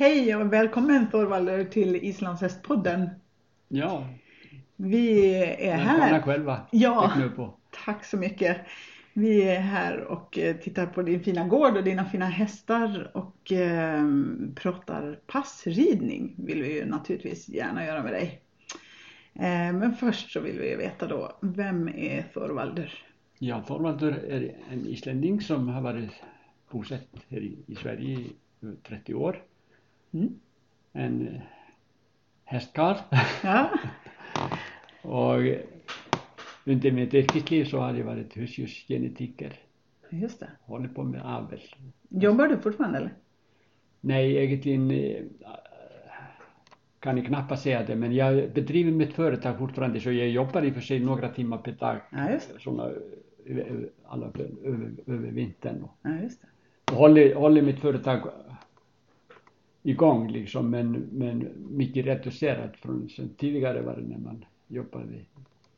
Hej och välkommen Thorvalder till Islandshästpodden. Ja, Vi är välkomna här. själva. Ja. Tack så mycket. Vi är här och eh, tittar på din fina gård och dina fina hästar och eh, pratar passridning vill vi ju naturligtvis gärna göra med dig. Eh, men först så vill vi veta då, vem är Thorvalder? Ja, Thorvaldur är en islänning som har varit bosatt här i, Sverige i över 30 år. Mm. En eh, hästkarl. Ja, och eh, under mitt yrkesliv så har jag varit husdjursgenetiker. just det. Hållit på med avel. Jobbar du fortfarande eller? Nej, egentligen eh, kan jag knappast säga det, men jag bedriver mitt företag fortfarande så jag jobbar i och för sig några timmar per dag. Ja, just. Såna, över, över- alla, över, över vintern. Och, Ja, just det. och håller, håller mitt företag igång liksom, men, men mycket reducerat från sen tidigare var det när man jobbade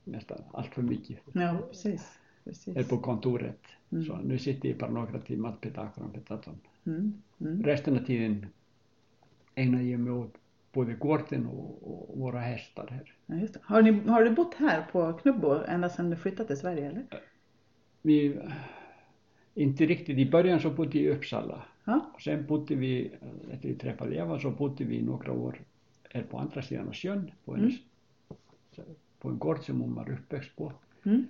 nästan allt för mycket. Ja, precis. precis. Är på kontoret. Mm. Så nu sitter jag bara några timmar per dag framför datorn. Mm. Mm. Resten av tiden ägnar jag mig åt både gården och, och våra hästar här. Ja. Har, ni, har du bott här på Knubbo ända sedan du flyttade till Sverige eller? Vi, inte riktigt, i början så bodde jag i Uppsala. Ha? sem búti við þetta er í Trepalefa, svo búti við í nokkra vor er på andra síðan á sjön på en mm. gort sem hún var uppvekst på sko. mm.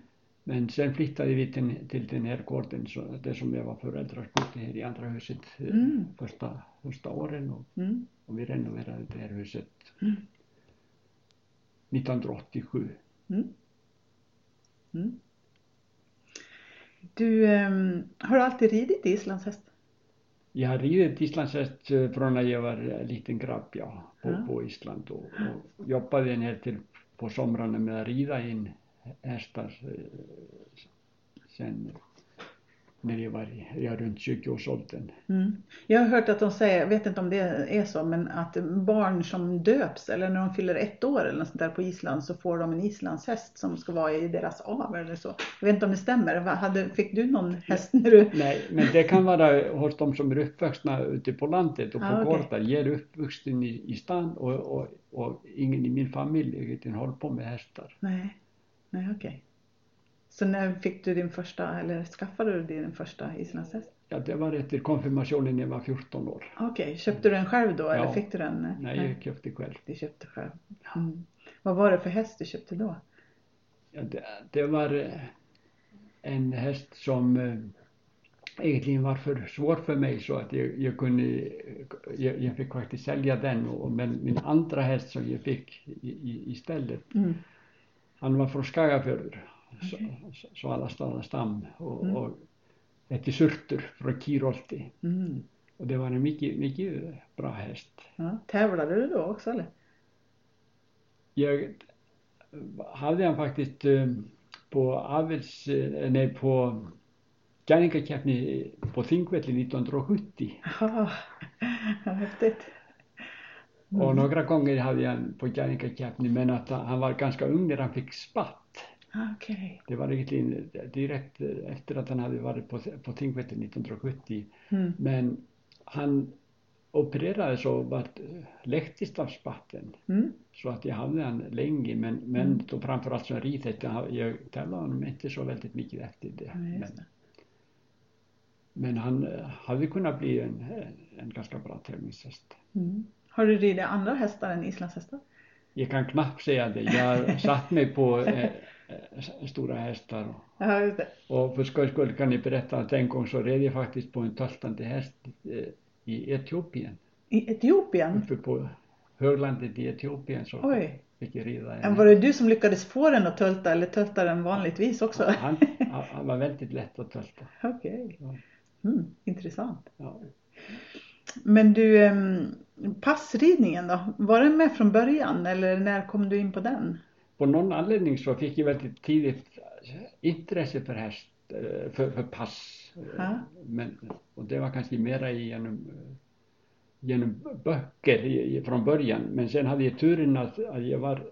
men sen flyttaði við til, til den här gården, det som jag var föräldrar búti hér í andra huset eh, mm. första, första åren og, mm. og við renoverði þetta hér huset 1987 Du, um, har du alltid ridit islandshäst? Ég hafði ríðið til Íslandsest eh, frá hann að ég var eh, lítinn grabb, já, búið í Ísland og, og jobbaði henni hér til eh, på somrarna með að ríða inn hestar sem när jag var i, jag runt 20-årsåldern. Mm. Jag har hört att de säger, jag vet inte om det är så, men att barn som döps eller när de fyller ett år eller något sånt där på Island så får de en islandshäst som ska vara i deras avel eller så. Jag vet inte om det stämmer. Hade, fick du någon häst när du... Nej, men det kan vara hos de som är uppvuxna ute på landet och på Ah, gårdar. Jag är uppvuxen i, i stan och, och, och ingen i min familj egentligen håller på med hästar. Nej, nej okej. Så när fick du din första, eller skaffade du din första islandshäst? Ja, det var efter konfirmationen när jag var 14 år. Okej, köpte du den själv då eller Ja. fick du den? Nej, jag köpte själv. Du köpte själv. Mm. Vad var det för häst du köpte då? Ja, det, det var eh, en häst som eh, egentligen var för svår för mig så att jag, jag kunde, jag, jag fick faktiskt sälja den och, men min andra häst som jag fick i, i, istället, Mm. han var från Skagafjörður, Svalastadastam og, mm. og þetta er surtur frá Kýróldi mm. og det var en mikið, mikið bra häst. Ja, tävlade du då också eller? Jag hafði hann faktiskt um, på Avils, eh, nei på gæningakeppni på Þingvelli 1970 ah, Hæftið mm. og nokkra gongir hafði hann på gæningakeppni menn að hann var ganska ung þegar hann fikk spatt Ah, Okej. Det var egentligen direkt efter att han hade varit på, på Þingvelli 1970 Mm. men han opererades och var läktist av spatten Mm. så att jag hade han länge men, men Mm. då framförallt som ridhäst, jag, jag tävlade honom inte så väldigt mycket efter det. Ja, Men, men han eh, hade kunnat bli en, en ganska bra tävlingshäst. Mm. Har du ridit andra hästar än islandshästar? Jag kan knappt säga det. Jag satt mig på eh, stora hästar och, Ja, just det. och för skojs skull kan jag berätta att en gång så red jag faktiskt på en töltande häst eh, i Etiopien. I Etiopien? Uppe på höglandet i Etiopien så Oj. fick jag rida Men Var det du som lyckades få den att tölta eller töltar den vanligtvis också? Han, han, var väldigt lätt att tölta. Okej. Ja. Mm, intressant. Ja. Men du, passridningen då? Var den med från början eller när kom du in på den? På någon anledning så fick jag väldigt tidigt intresse för häst, eh, för, för pass. Ja. Men, och det var kanske mera genom, genom böcker från början. Men sen hade jag turen att, att jag var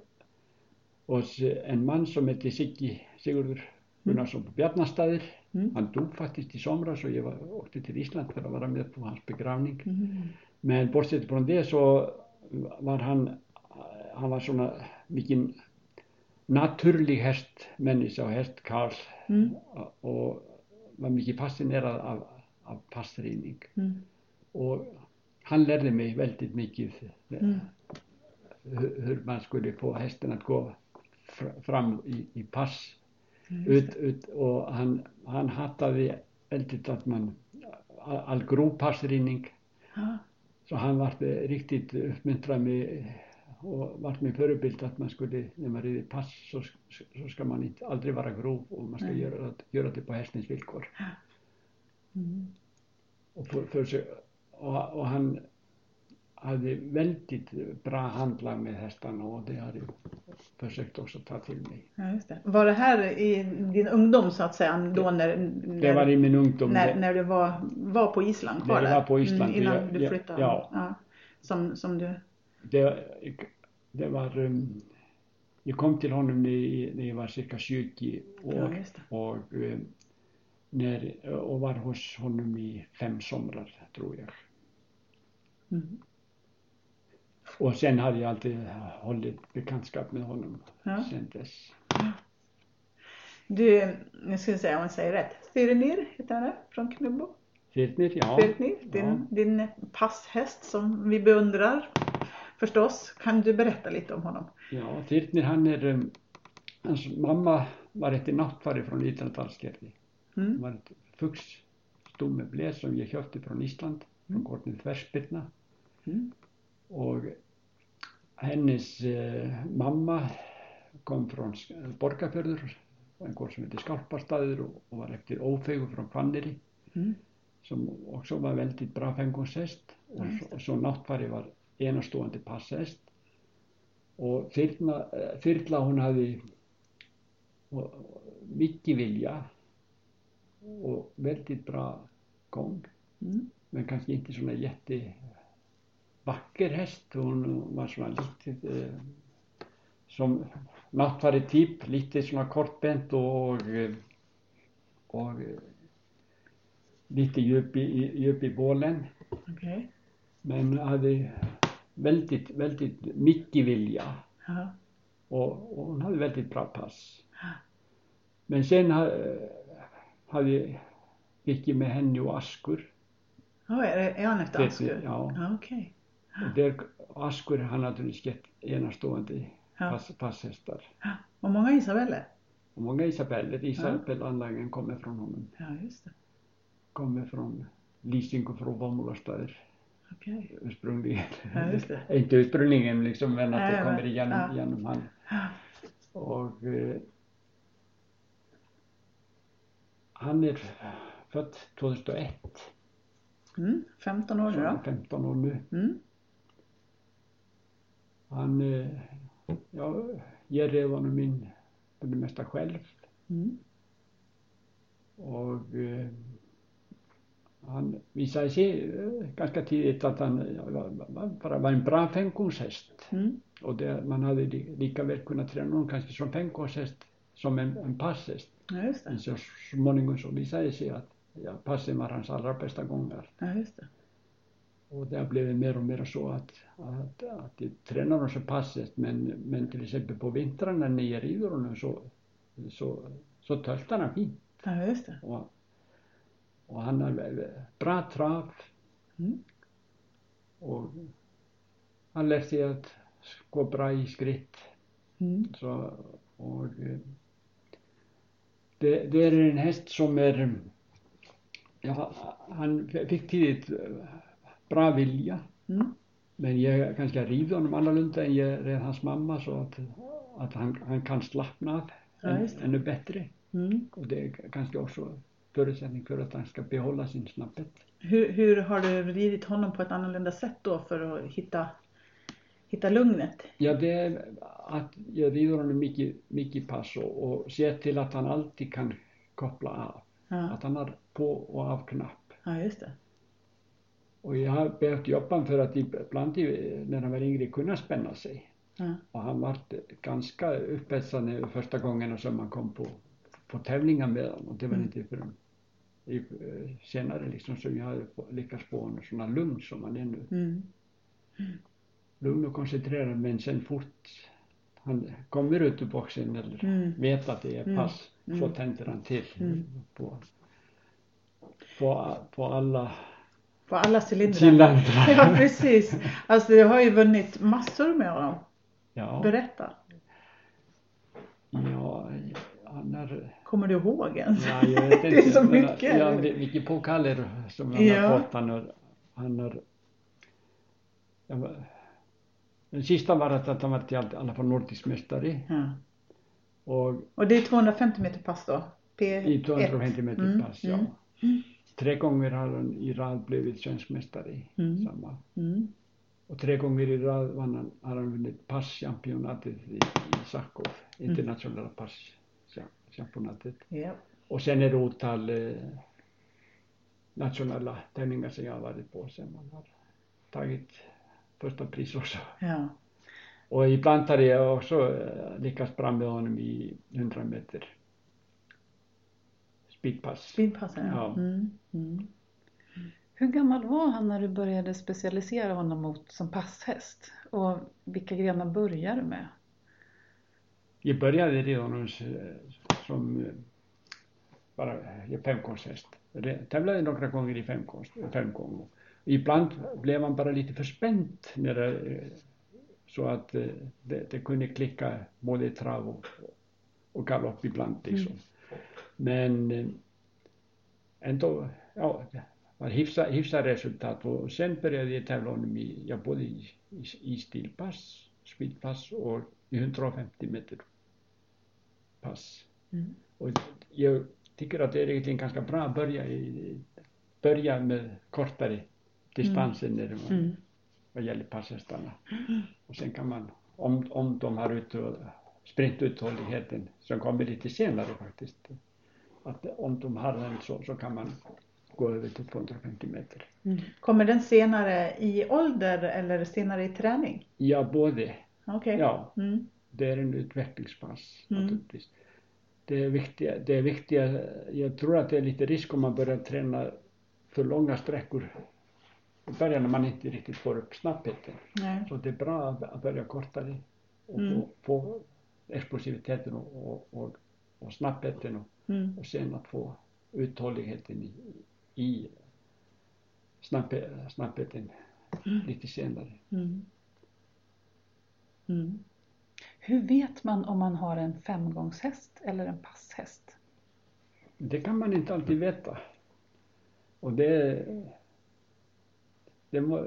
hos en man som hette Siggi Sigurður Gunnarsson på Bjarnastaðir. Mm. Han dog faktiskt i somras och jag var, åkte till Island för att vara med på hans begravning. Mm. Men bortsett från det så var han, han var såna mycket naturlig hertmenniska og hertkall mm. og var mikið fascinerað af, af passrýning mm. og hann lærði mig veldið mikið eh, mm. hur mann skulle få hesten að gå fram í, í pass mm. ut, ut, og hann, hann hataði veldið að mann all grú passrýning ah. svo hann varði eh, riktigt uppmyndrað með och varit min förebild att man skulle, när man rider pass så, så ska man inte, aldrig vara grov och man ska Nej. göra, göra det på hästens villkor. Mm. Och, för, för, och, och han hade väldigt bra handlag med hästarna och det har jag försökt också ta till mig. Ja, just det. Var det här i din ungdom så att säga då när, när, Det var i min ungdom. när, när du var, var på Island kvar När jag var på Island, Mm, innan jag- du flyttade? ja. Som, som du... det, det var, um, jag kom till honom när, jag var cirka 20 Ja, år det. och, eh, när, och var hos honom i fem somrar tror jag. Mm. Och sen hade jag alltid hållit bekantskap med honom Ja. sen dess. Du, nu ska vi se om jag säger rätt. Fyrenir heter han det, från Knubbo. Firtnir, ja. Fyrenir, din, ja. din passhäst som vi beundrar förstås. Kan du berätta lite om honom? Ja, Þyrnir hann är, um, hans mamma var ett nattfari från Íslandsdalskerði. Mm. Hún var ett fuggstummebleð sem ég köpti från Ísland, mm. frá Gordon Þversbyrna. Mm. Og hennes eh, mamma kom frá Borgafjörður, einhver sem heitir Skalparstaður og, og var eftir ófegur frá Kvanneri. Mm. Som också var väldigt bra fängelsehäst och, mm. och så nattfari var einastóandi passest og eh, þyrla hún hafi mikið vilja og veldið bra góng mm. menn kannski ekki svona jætti vakker hest hún var svona lítið eh, sem náttfari týp lítið svona kortbent og eh, og eh, lítið jöpi bólen okay. menn hafi väldigt, väldigt mycket vilja Ja. och, och hon hade väldigt bra pass. Men sen ha, hade gick jag med henne och Askur. Ja, är, han efter Askur? ja. ja Okej. Och där, Askur han hade nyskett enastående Ja. pass, passhästar. Och många Isabeller? Och många Isabeller, Isabellanlagen kommer från honom. Ja, just det. Kommer från Lising och från Vomulastader Okej. ursprungligen. Ja. Inte ursprungligen liksom men att Nej, det kommer igenom, ja. igenom han. Och eh, han är född 2001. Mm. 15 år nu då? är 15 år nu. Mm. Han, eh, jag ger honom in på det mesta själv. Mm. Och eh, han visade sig eh, ganska tidigt att han bara var en bra fängkungshäst. Mm. Och det, man hade li- lika väl kunnat träna honom kanske som fängkungshäst som en, en passhäst. Ja, just det. Men så småningom så visade det sig att ja, passen var hans allra bästa gångar. Ja, just det. Och det har blivit mer och mer så att, att, att de tränar honom som passhäst men, men till exempel på vintrarna när jag rider honom så, så, så töltar han fint. Ja, just det. Och, og hann bratraf mm. og hann lærti að sko bra í skritt. Mm. Svo, og eh, það er einn hest sem er já, hann fikk tíðit eh, bra vilja mm. menn ég kannski að ríða honum allar lunda en ég reið hans mamma svo að, að hann, hann kann slapna af en, ennu betri. Og það er kannski ósóð förutsättning för att han ska behålla sin snabbhet. Hur, hur har du ridit honom på ett annorlunda sätt då för att hitta, hitta lugnet? Ja, det är att jag rider honom mycket, mycket pass och, och ser till att han alltid kan koppla av. Ja, Att han har på och av-knapp. ja just det. Och jag har behövt jobba för att ibland när han var yngre kunna spänna sig. Ja, Och han var ganska upphetsad första gången som man kom på, på tävlingar med honom. Och det var Mm. inte förrän i, eh, senare liksom som jag hade lyckats få honom sådana lugn som han är nu. Mm. Lugn och koncentrerad men sen fort han kommer ut ur boxen eller Mm. vet att det är Mm. pass så Mm. tänder han till Mm. på, på, på alla På alla cylindrar. Ja, precis. Alltså du har ju vunnit massor med honom. Ja, Berätta. ja, han har Kommer du ihåg ens? Ja, jag vet Det är inte, så men, mycket. Ja, det, vilka pokaler som han Ja. har fått. Han har, han har jag var, den sista var att, han var i alla fall nordisk mästare Ja. och Och det är 250 meter pass då? P1. i 250 meter Mm, pass. Ja. mm. Tre gånger har han i rad blivit svensk mästare Mm. samma. Mm. Och tre gånger i rad har han vunnit passchampionatet i, i Sakov, Mm. internationella passchampionatet. Ja. Och sen är det otal eh, nationella tävlingar som jag har varit på sen man har tagit första pris också. ja. Och ibland har jag också eh, lyckats bra med honom i 100 meter speedpass. Speedpassen ja. Ja. Mm. Mm. Hur gammal var han när du började specialisera honom mot som passhäst? Och vilka grenar började du med? Jag började redan eh, som eh, bara eh, femkonstshäst. Jag tävlade några gånger i femkonst, femgång. Ibland blev man bara lite för spänd när det, eh, så att eh, det, det kunde klicka både i trav och, och galopp ibland liksom. Men eh, ändå, ja, var hyfsat, hyfsat resultat och sen började jag tävla honom i, ja, både i, i, i stilpass, speedpass och i 150 meter pass. Mm. Och jag tycker att det är egentligen ganska bra att börja, i, börja med kortare distanser när man, Mm. vad gäller passhästarna. Och sen kan man, om, om de har ut, sprintuthålligheten som kommer lite senare faktiskt, att om de har den så, så kan man gå över till 250 meter. Kommer den senare i ålder eller senare i träning? Ja, både. Okej. Ja, Mm. det är en utvecklingsfas Mm. naturligtvis. Det är viktiga, det är viktiga, jag tror att det är lite risk om man börjar träna för långa sträckor i början när man inte riktigt får upp snabbheten. Nej. Så det är bra att- börja kortare och Mm. få, explosiviteten och, och, och, och snabbheten och, Mm. och sen att få uthålligheten i, i snabbhe, snabbheten lite senare. Mm. Mm. Hur vet man om man har en femgångshäst eller en passhäst? Det kan man inte alltid veta. Och det, det må,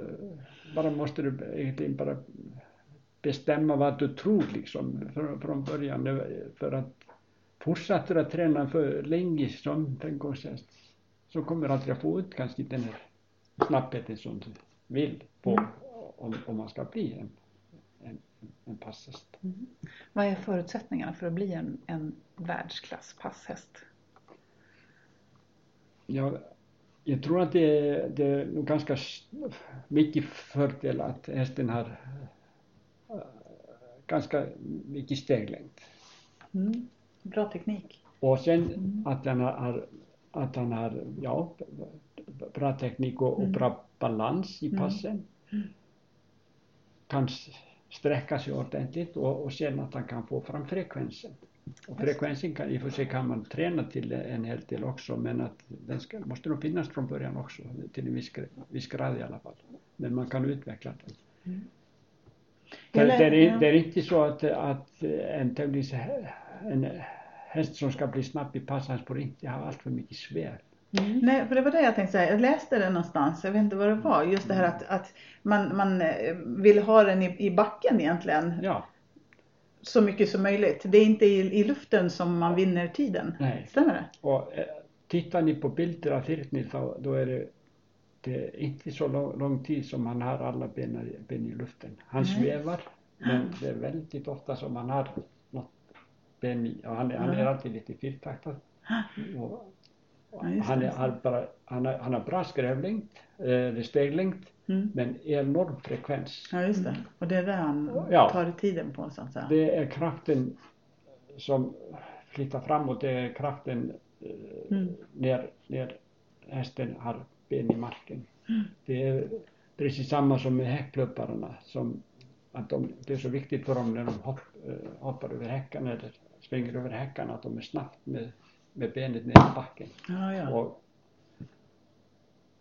bara måste du egentligen bara bestämma vad du tror liksom från, från början. För att fortsätter att träna för länge som femgångshäst så kommer du aldrig att få ut kanske den här snabbheten som du vill få om, om man ska bli en, en, en passhäst. Vad är förutsättningarna för att bli en, en världsklass passhäst? Jag, jag tror att det är, det är nog ganska mycket fördel att hästen har äh, ganska mycket steglängd. Mm. Bra teknik. Och sen att han har, att han har ja, bra teknik och, och bra balans i passen. Kan s- sträcka sig ordentligt och, och sen att han kan få fram frekvensen. Och frekvensen kan i och för sig kan man träna till en hel del också men att den ska, måste nog finnas från början också till en viss, viss grad i alla fall. Men man kan utveckla den. För Eller- det, är, det är inte så att, att en tävlings, en häst som ska bli snabb i pass, han får inte ha allt för mycket svär. Nej, för det var det jag tänkte säga. Jag läste det någonstans, jag vet inte vad det var. Just det här att, att man, man eh, vill ha den i, i backen egentligen. Ja, Så mycket som möjligt. Det är inte i, i luften som man vinner tiden. nej. Stämmer det? Och eh, tittar ni på bilder av Tirtnil så då är det, det är inte så lång, lång tid som han har alla ben, i- ben i luften. Han Nej. svävar, men det är väldigt ofta som han har något ben i. Och han, är- han är alltid lite fyrtaktad. Och Ja, han, är, har bara, han, har, han har bra skrävlängd, eh, steglängd, Mm. men enorm frekvens. Ja, just det. Och det är det han Ja. tar tiden på så att säga. Det är kraften som flyttar framåt, det är kraften eh, Mm. ner, ner hästen har ben i marken. Det är precis samma som med häcklöparna. Som att de, det är så viktigt för dem när de hopp, eh, hoppar över häckarna eller springer över häckarna att de är snabbt med, med benet ner i backen. Ja, ja. Och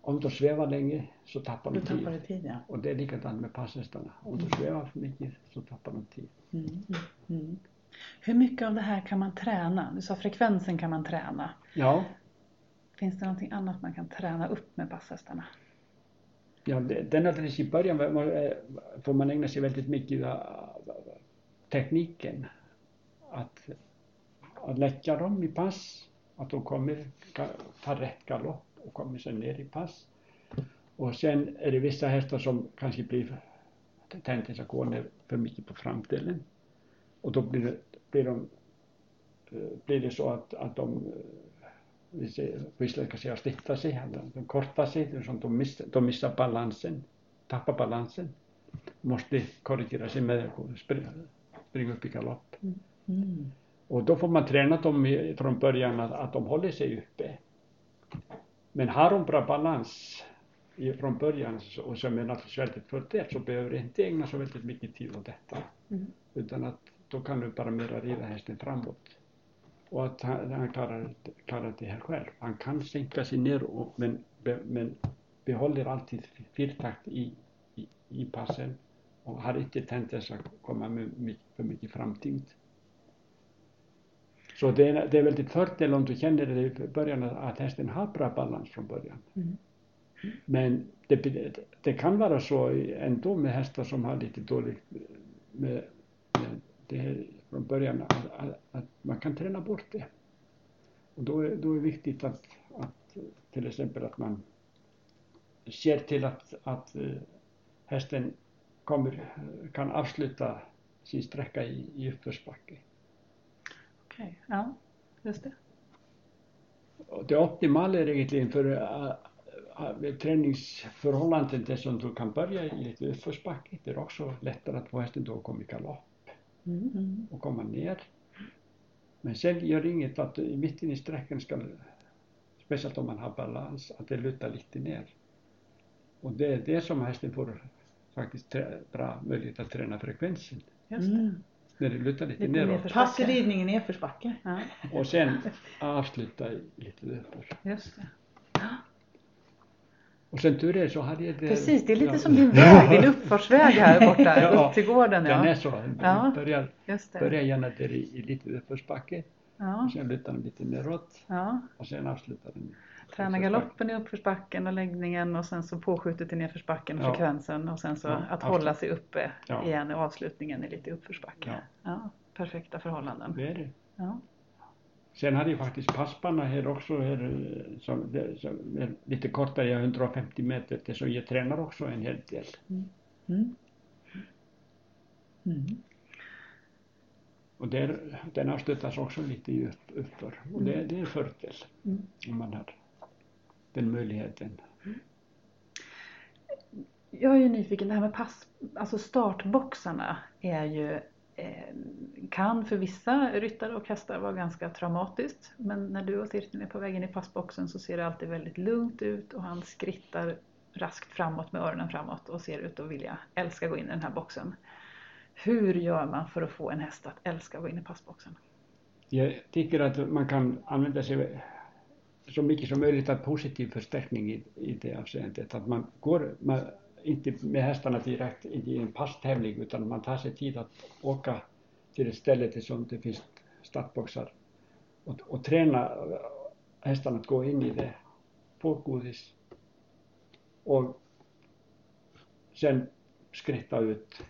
om de svävar länge så tappar Du de tid. tappade tid ja. Och det är likadant med passhästarna. Om de svävar för mycket så tappar de tid. Mm. Mm. Hur mycket av det här kan man träna? Du sa frekvensen kan man träna. Ja, Finns det någonting annat man kan träna upp med passhästarna? ja det, det är naturligtvis i början får man ägna sig väldigt mycket av tekniken. Att, att läcka dem i pass, de kommer, ka- tar rätt galopp och kommer sen ner i pass. Och sen är det vissa hästar som kanske blir tendensen att gå ner för mycket på framdelen. Och då blir, det, blir, de, eh, blir det så att, att de eh, på isländska säger slittar sig, de- kortar sig, sånt, de, missar, de missar balansen, tappar balansen. Måste korrigera sig med att springa, upp i galopp. Mm. Och då får man träna dem från början att, att de håller sig uppe. Men har de bra balans från början och som är naturligtvis väldigt fördel så behöver du inte ägna så väldigt mycket tid åt detta. Mm. Utan att då kan du bara mera rida hästen framåt. Och att han, han klarar, klarar det här själv. Han kan sänka sig ner och, men, men behåller alltid fyrtakt i, i, i passen och har inte tendens att komma med mycket, för mycket framtyngd. Så det är, det är väldigt fördel om du känner det i början att hästen har bra balans från början. Mm. Men det, det kan vara så ändå med hästar som har lite dåligt med, med det här från början att, att, att man kan träna bort det. Och då är, då är det viktigt att, att till exempel att man ser till att, att eh, hästen kommer, kan avsluta sin sträcka i, i uppförsbacke. Okej, ja, just det. Det optimala är egentligen för uh, uh, träningsförhållanden det som du kan börja i lite uppförsbacke. Det är också lättare att få hästen då att komma i galopp Mm. och komma ner. Men sen gör det inget att i mitten i sträckan ska, speciellt om man har balans, att det lutar lite ner. Och det är det som hästen får faktiskt bra möjlighet att träna frekvensen. Just det. Mm. När det lutar lite Lite neråt. nerför. Passridning i nedförsbacke. Ja, Och sen avsluta lite uppför. just det. Och sen tur är så hade jag det. Precis, det är lite ja. som din väg, din uppfartsväg här borta, Ja, upp till gården. Den är Ja, så. Ja. Börjar, just det. börjar gärna där i, i lite uppförsbacke. Ja, Och sen lutar den lite neråt. ja. Och sen avslutar den. Träna galoppen i uppförsbacken och läggningen och sen så påskjutet i nedförsbacken och Ja. frekvensen och sen så Ja, att avslut. hålla sig uppe Ja. igen i avslutningen i lite uppförsbacke. Ja. Perfekta förhållanden. Det är det. Sen hade jag faktiskt passpanna här också, här, som, som är lite kortare, 150 meter, det som jag tränar också en hel del. Mm. Mm. Och där, den avslutas också lite upp, uppför. Och det, det är en fördel Mm. om man har den möjligheten. Jag är ju nyfiken, det här med pass, alltså startboxarna är ju eh, kan för vissa ryttare och hästar vara ganska traumatiskt. Men när du och Tirten är på väg in i passboxen så ser det alltid väldigt lugnt ut och han skrittar raskt framåt med öronen framåt och ser ut att vilja älska gå in i den här boxen. Hur gör man för att få en häst att älska att gå in i passboxen? Jag tycker att man kan använda sig så mycket som möjligt av positiv förstärkning i, i det avseendet. Att man går man, inte med hästarna direkt in i en passtävling utan man tar sig tid att åka till ett ställe där som det finns startboxar och, och träna hästarna att gå in i det, få godis och sen skritta ut.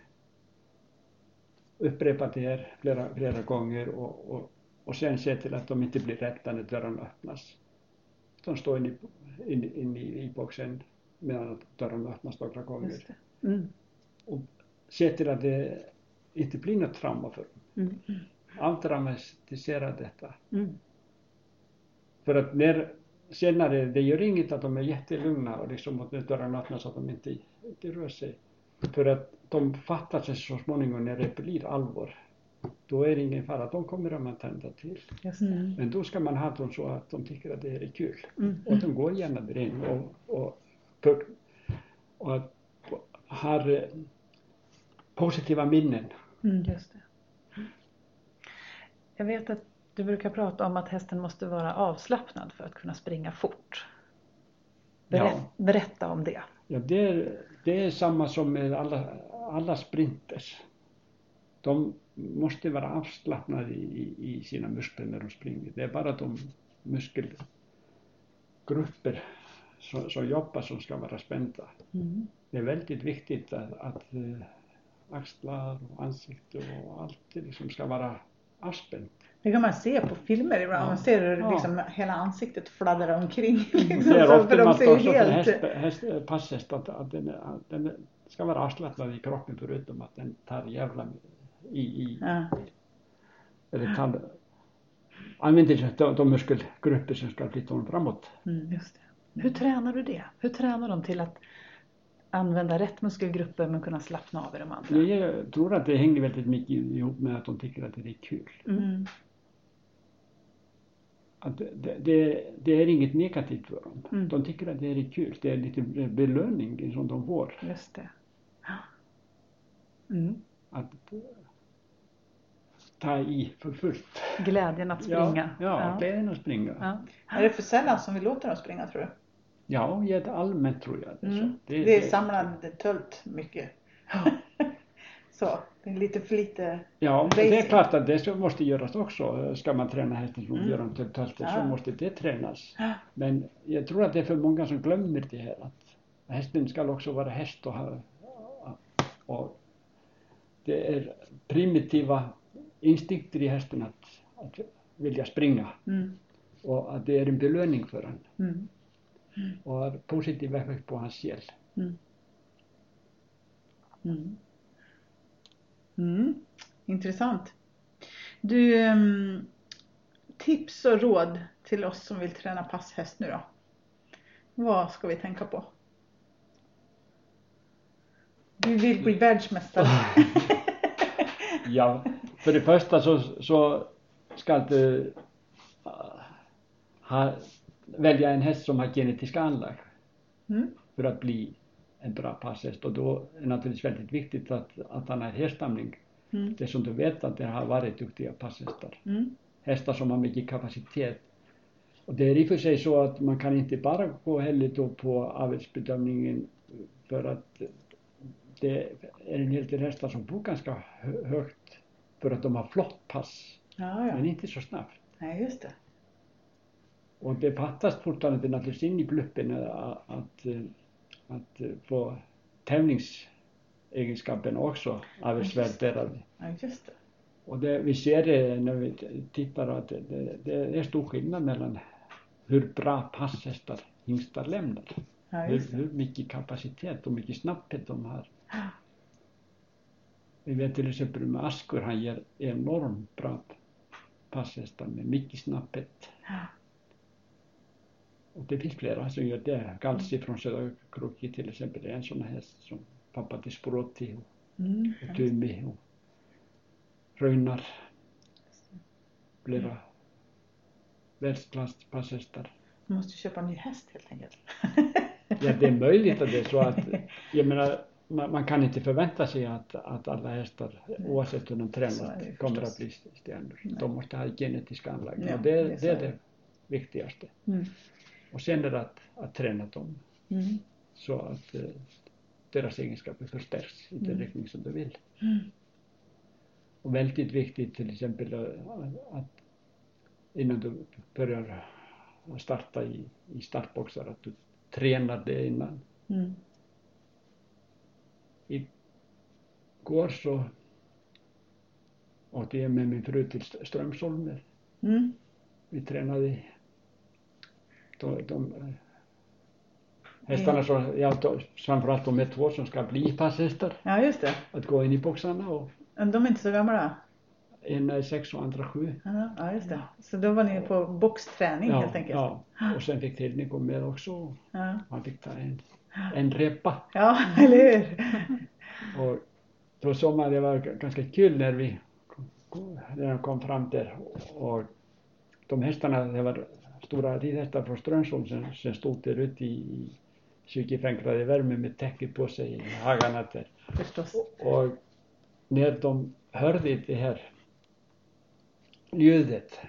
Upprepa det här flera, flera gånger och, och, och sen se till att de inte blir rädda när dörrarna öppnas hann stóð inn í, inn, inn í, í bóksen meðan dörrum öllnast okkar komur mm. og setir að þið interplína tráma fyrir mm. afdramatisera detta mm. för att när senare det gör inget att de är jättelugna och liksom att dörrarna öppnas att de inte, inte rör sig för att de fattar sig så småningom när det blir allvar då är det ingen fara, de kommer man tända till. Just det. Mm. Men då ska man ha dem så att de tycker att det är kul. Mm. Och de går gärna in och, och, och att- har eh, positiva minnen. Mm. Just det. Jag vet att du brukar prata om att hästen måste vara avslappnad för att kunna springa fort. Berätt, Ja. Berätta om det. Ja, det, är, det är samma som med alla, alla sprinters. De måste vara avslappnade i, i sina muskler när de springer. Det är bara de muskelgrupper som, som jobbar som ska vara spända. Mm. Det är väldigt viktigt att, att eh, axlar och ansikte och allt liksom ska vara avspänt. Det kan man se på filmer ibland. Ja. Man ser hur Ja. liksom hela ansiktet fladdrar omkring. Liksom, Det är så, för de ser också helt... häst, häst, passhäst att, att, den, att den ska vara avslappnad i kroppen förutom att den tar jävla i, i Ja. eller tar, använder sig de, de muskelgrupper som ska flytta honom framåt. Mm. Just det. Hur tränar du det? Hur tränar de till att använda rätt muskelgrupper men kunna slappna av i de andra? Jag tror att det hänger väldigt mycket ihop med att de tycker att det är kul. Mm. Att det, det, det är inget negativt för dem. Mm. De tycker att det är kul. Det är lite belöning som de får. Just det. Mm. Att ta i för fullt. Glädjen att springa. Ja, ja, glädjen att springa. Ja, Ja. Är det för sällan som vi låter dem springa tror du? ja helt allmänt tror jag. Det är, så. Mm. Det, Det är samlad tölt mycket. Ja. Så, det är lite för lite. Ja, det är klart att det måste göras också. Ska man träna hästen som Mm. gör dem till tölter så Ja. måste det tränas. Ja. Men jag tror att det är för många som glömmer det här att hästen ska också vara häst och ha och det är primitiva instinkter i hästen att, att vilja springa Mm. och att det är en belöning för honom Mm. och har positiv effekt på hans själ. Mm. Mm. Mm. Intressant. Du, ehm, tips och råd till oss som vill träna passhäst nu då? Vad ska vi tänka på? Du vill bli världsmästare. Ja, för det första så, så ska du äh, ha, välja en häst som har genetiska anlag Mm. för att bli en bra passhäst och då är det naturligtvis väldigt viktigt att, att han är härstamning. Mm. Det som du vet att det har varit duktiga passhästar. Mm. Hästar som har mycket kapacitet. Och det är i och för sig så att man kan inte bara gå heller då på avelsbedömningen för att det är en hel del hästar som bor ganska hö- högt för att de har flott pass, Ja, men ja. inte så snabbt. Nej, just det. Och det fattas fortfarande naturligtvis in i pluppen att, att, eh, att eh, få tävlingsegenskapen också avelsvärderade. Ja, just det. Och det, vi ser det när vi tittar att det, det, är stor skillnad mellan hur bra passhästar hingstar lämnar. Ja, Hur, hur mycket kapacitet och mycket snabbhet de har. Vi vet till exempel med Askur, han ger enormt bra passhästar med mycket snabbhet. Och det finns flera som gör det. Galsi från Södra Kroki till exempel är en sån häst som pappa till Sporoti och Mm. och Tumi och Röjnar. Flera världsklass passhästar. Du måste köpa en ny häst helt enkelt. Ja, det är möjligt att det är så att, jag menar, man, man kan inte förvänta sig att, att alla hästar, oavsett hur de det förstås. kommer att bli stjärnor. Nej. De måste ha genetiska anläggningar. Ja, det, det det, är så är det viktigaste. Mm. Och sen är det att, att träna dem Mm. så att eh, deras egenskaper förstärks i den Mm. riktning som du vill. Mm. Och väldigt viktigt till exempel eh, att innan du börjar starta i, i startboxar att du tränar det innan. Mm. Igår så åkte jag med min fru till St- Strömsholm. Mm. Vi tränade de, de eh, hästarna som, ja, de, framförallt de är två som ska bli passhästar. Ja, just det. Att gå in i boxarna och Men De är inte så gamla? en är sex och andra sju. Ja, just det. Så då var ni på boxträning Ja, helt enkelt? ja. Och sen fick Tilde gå med också. Ja. Han fick ta en, en repa. ja, eller hur? Och då såg man det var ganska kul när vi när de kom fram där och de hästarna, det var stora ridhästar från Strömsholm som, som stod där ute i, i 25 grader värme med täcket på sig i. Förstås. Och när de hörde det här ljudet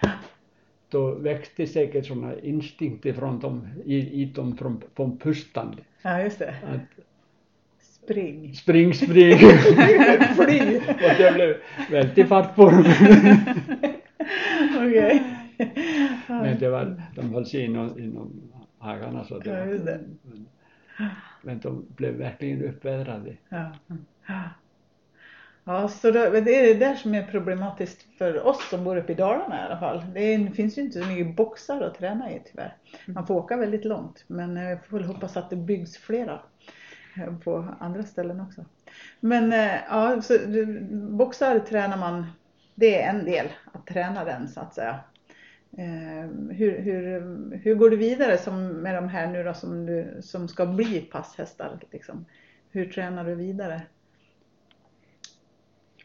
då växte säkert sådana instinkter från dem, i, i dem från, från pustande. Ja, just det. Att Spring. spring, spring! Fly! och det blev väldigt fart på dem. Okej. Men det var, de höll sig inom, inom hagarna så det Ja, var, just det. Men, men de blev verkligen uppvädrade. Ja. Ja, så då, det är det där som är problematiskt för oss som bor uppe i Dalarna i alla fall. Det är, finns ju inte så mycket boxar att träna i tyvärr. Man får åka väldigt långt, men eh, jag får väl hoppas att det byggs flera eh, på andra ställen också. Men eh, ja, så boxar tränar man, det är en del att träna den så att säga. Hur, hur, hur går du vidare som med de här nu då som, du, som ska bli passhästar? Liksom? Hur tränar du vidare?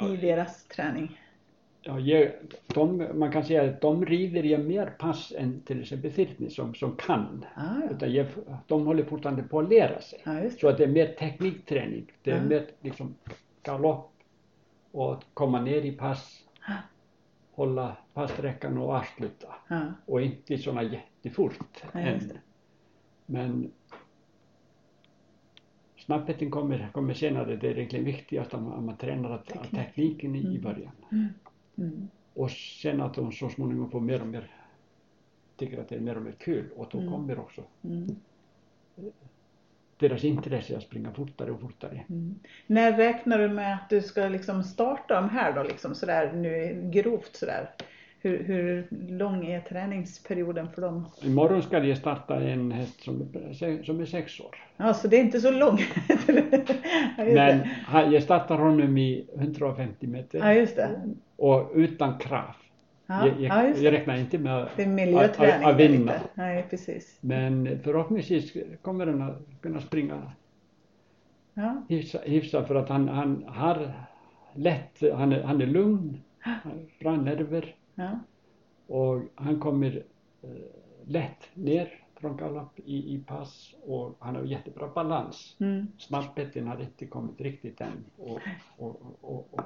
I deras träning? Ja, de, man kan säga att de rider ju mer pass än till exempel Thirtney som, som kan. Ah, ja. Jag, de håller fortfarande på att lära sig. just Så att det är mer teknikträning. Det är Ja. mer liksom galopp och att komma ner i pass, hålla passsträckan och avsluta. Och inte sådana jättefort än. Men snabbheten kommer, kommer senare. Det är egentligen viktigast om, om man tränar att, Teknik. Teknik. tekniken i, Mm. början. mm. Och sen att de så småningom får mer och mer, tycker att det är mer och mer kul och då Mm. kommer också Mm. deras intresse att springa fortare och fortare. Mm. När räknar du med att du ska liksom starta de här då liksom sådär nu grovt sådär? Hur, hur lång är träningsperioden för dem? Imorgon ska jag starta en häst som, är- som är sex år. Ja, så det är inte så lång. ja, Men jag startar honom i 150 meter Ja, just det. och utan krav. Ja, jag, ja, jag, just jag räknar inte med att, att, att vinna. Nej, precis. Men förhoppningsvis kommer han att kunna springa Ja, hyfsat, för att han, han har lätt, han är, han är lugn, bra nerver ja, och han kommer eh, lätt ner från galopp i, i pass och han har jättebra balans. mm, Snabbheten har inte kommit riktigt än och, och, och, och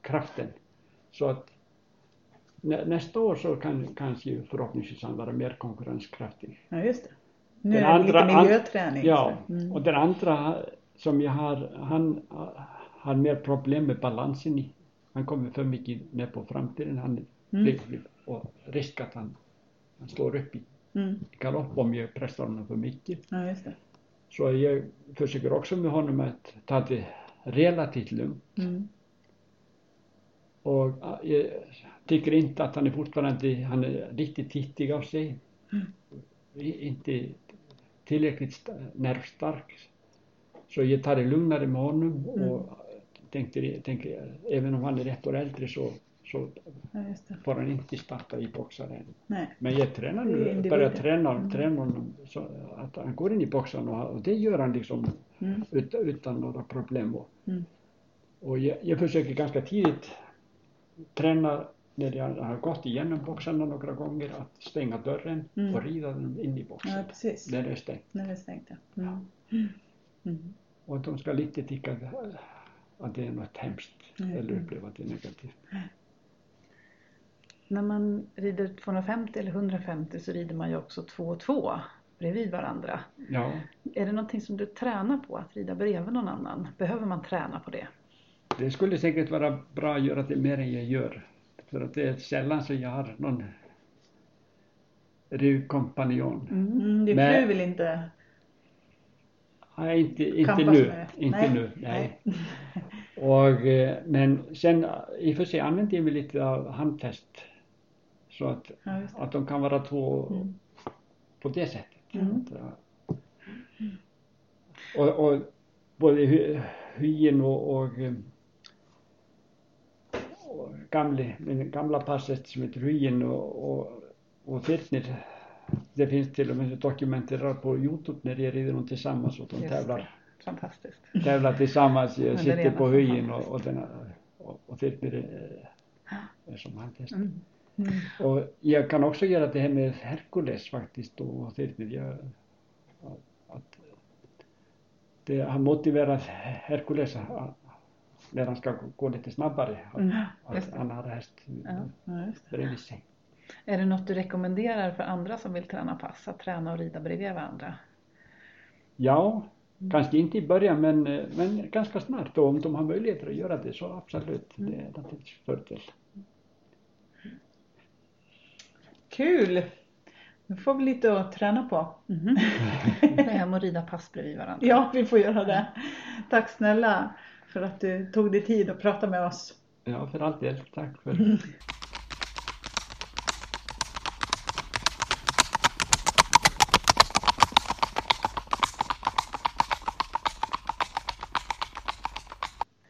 kraften. Så att nä, nästa år så kan kanske förhoppningsvis han vara mer konkurrenskraftig. ja just det. Nu Den är det andra- lite miljöträning. Ja. Mm. och den andra som jag har, han har mer problem med balansen i. hann kom við þau mikið nefn og framtýrin hann mm. lif, lif og riskat hann hann slóður upp í. Mm. galopp og mér prestar hann þau mikið. Ja, svo að ég fyrst ykkur okkur með honum að taði relatillum mm. og ég tekur ind að hann er fórtvarandi hann er lítið títig á sig. Índi til ekkert nervstark. Svo ég tar í lugnari með honum og tänkte, tänker, även om han är ett år äldre så, så Ja, får han inte starta i boxar än. Nej. Men jag tränar nu, börjar träna, Mm. träna honom så att han går in i boxarna och, och det gör han liksom Mm. utan, utan några problem. Och, Mm. och jag, jag försöker ganska tidigt träna när jag har gått igenom boxarna några gånger att stänga dörren Mm. och rida dem in i boxen. Ja, precis. Där det är stängt. När det är stängt, ja. Mm. Mm. Och att de ska lite tycka att, det är något hemskt Mm. eller uppleva att det är negativt. När man rider 250 eller 150 så rider man ju också två och två bredvid varandra. Ja, Är det någonting som du tränar på, att rida bredvid någon annan? Behöver man träna på det? det skulle säkert vara bra att göra det mer än jag gör. För att det är sällan så jag har någon ridkompanjon. Mm. Din fru vill inte inte, inte nu. Inte Nej. nu, nej. Och, eh, men sen eh, i och för sig använder jag mig lite av handtest. Så att, Ja, att de kan vara två Mm. på det sättet. Mm. Ja. Och, och både hy- hyen och, och, eh, och gamle, gamla passet som heter hyen och, och, och Firtner. Det finns till och med dokumenterat på Youtube när de rider dem tillsammans och de Just tävlar. Fantastiskt. tävlar tillsammans. Sitter på höjen och, och, den, och, och sitter eh, som hanthäst. Mm. Mm. Och jag kan också göra det här med Herkules faktiskt och jag, att det har motiverat Herkules att när han ska gå lite snabbare Mm, att, just att han har häst bredvid sig. Är det något du rekommenderar för andra som vill träna pass, att träna och rida bredvid varandra? Ja, kanske inte i början men, men ganska snart och om de har möjligheter att göra det så absolut. Det är naturligtvis fördel. Kul! Nu får vi lite att träna på. Mhm. Gå hem och rida pass bredvid varandra. Ja, vi får göra det. Tack snälla för att du tog dig tid att prata med oss. Ja, för allt del. Tack för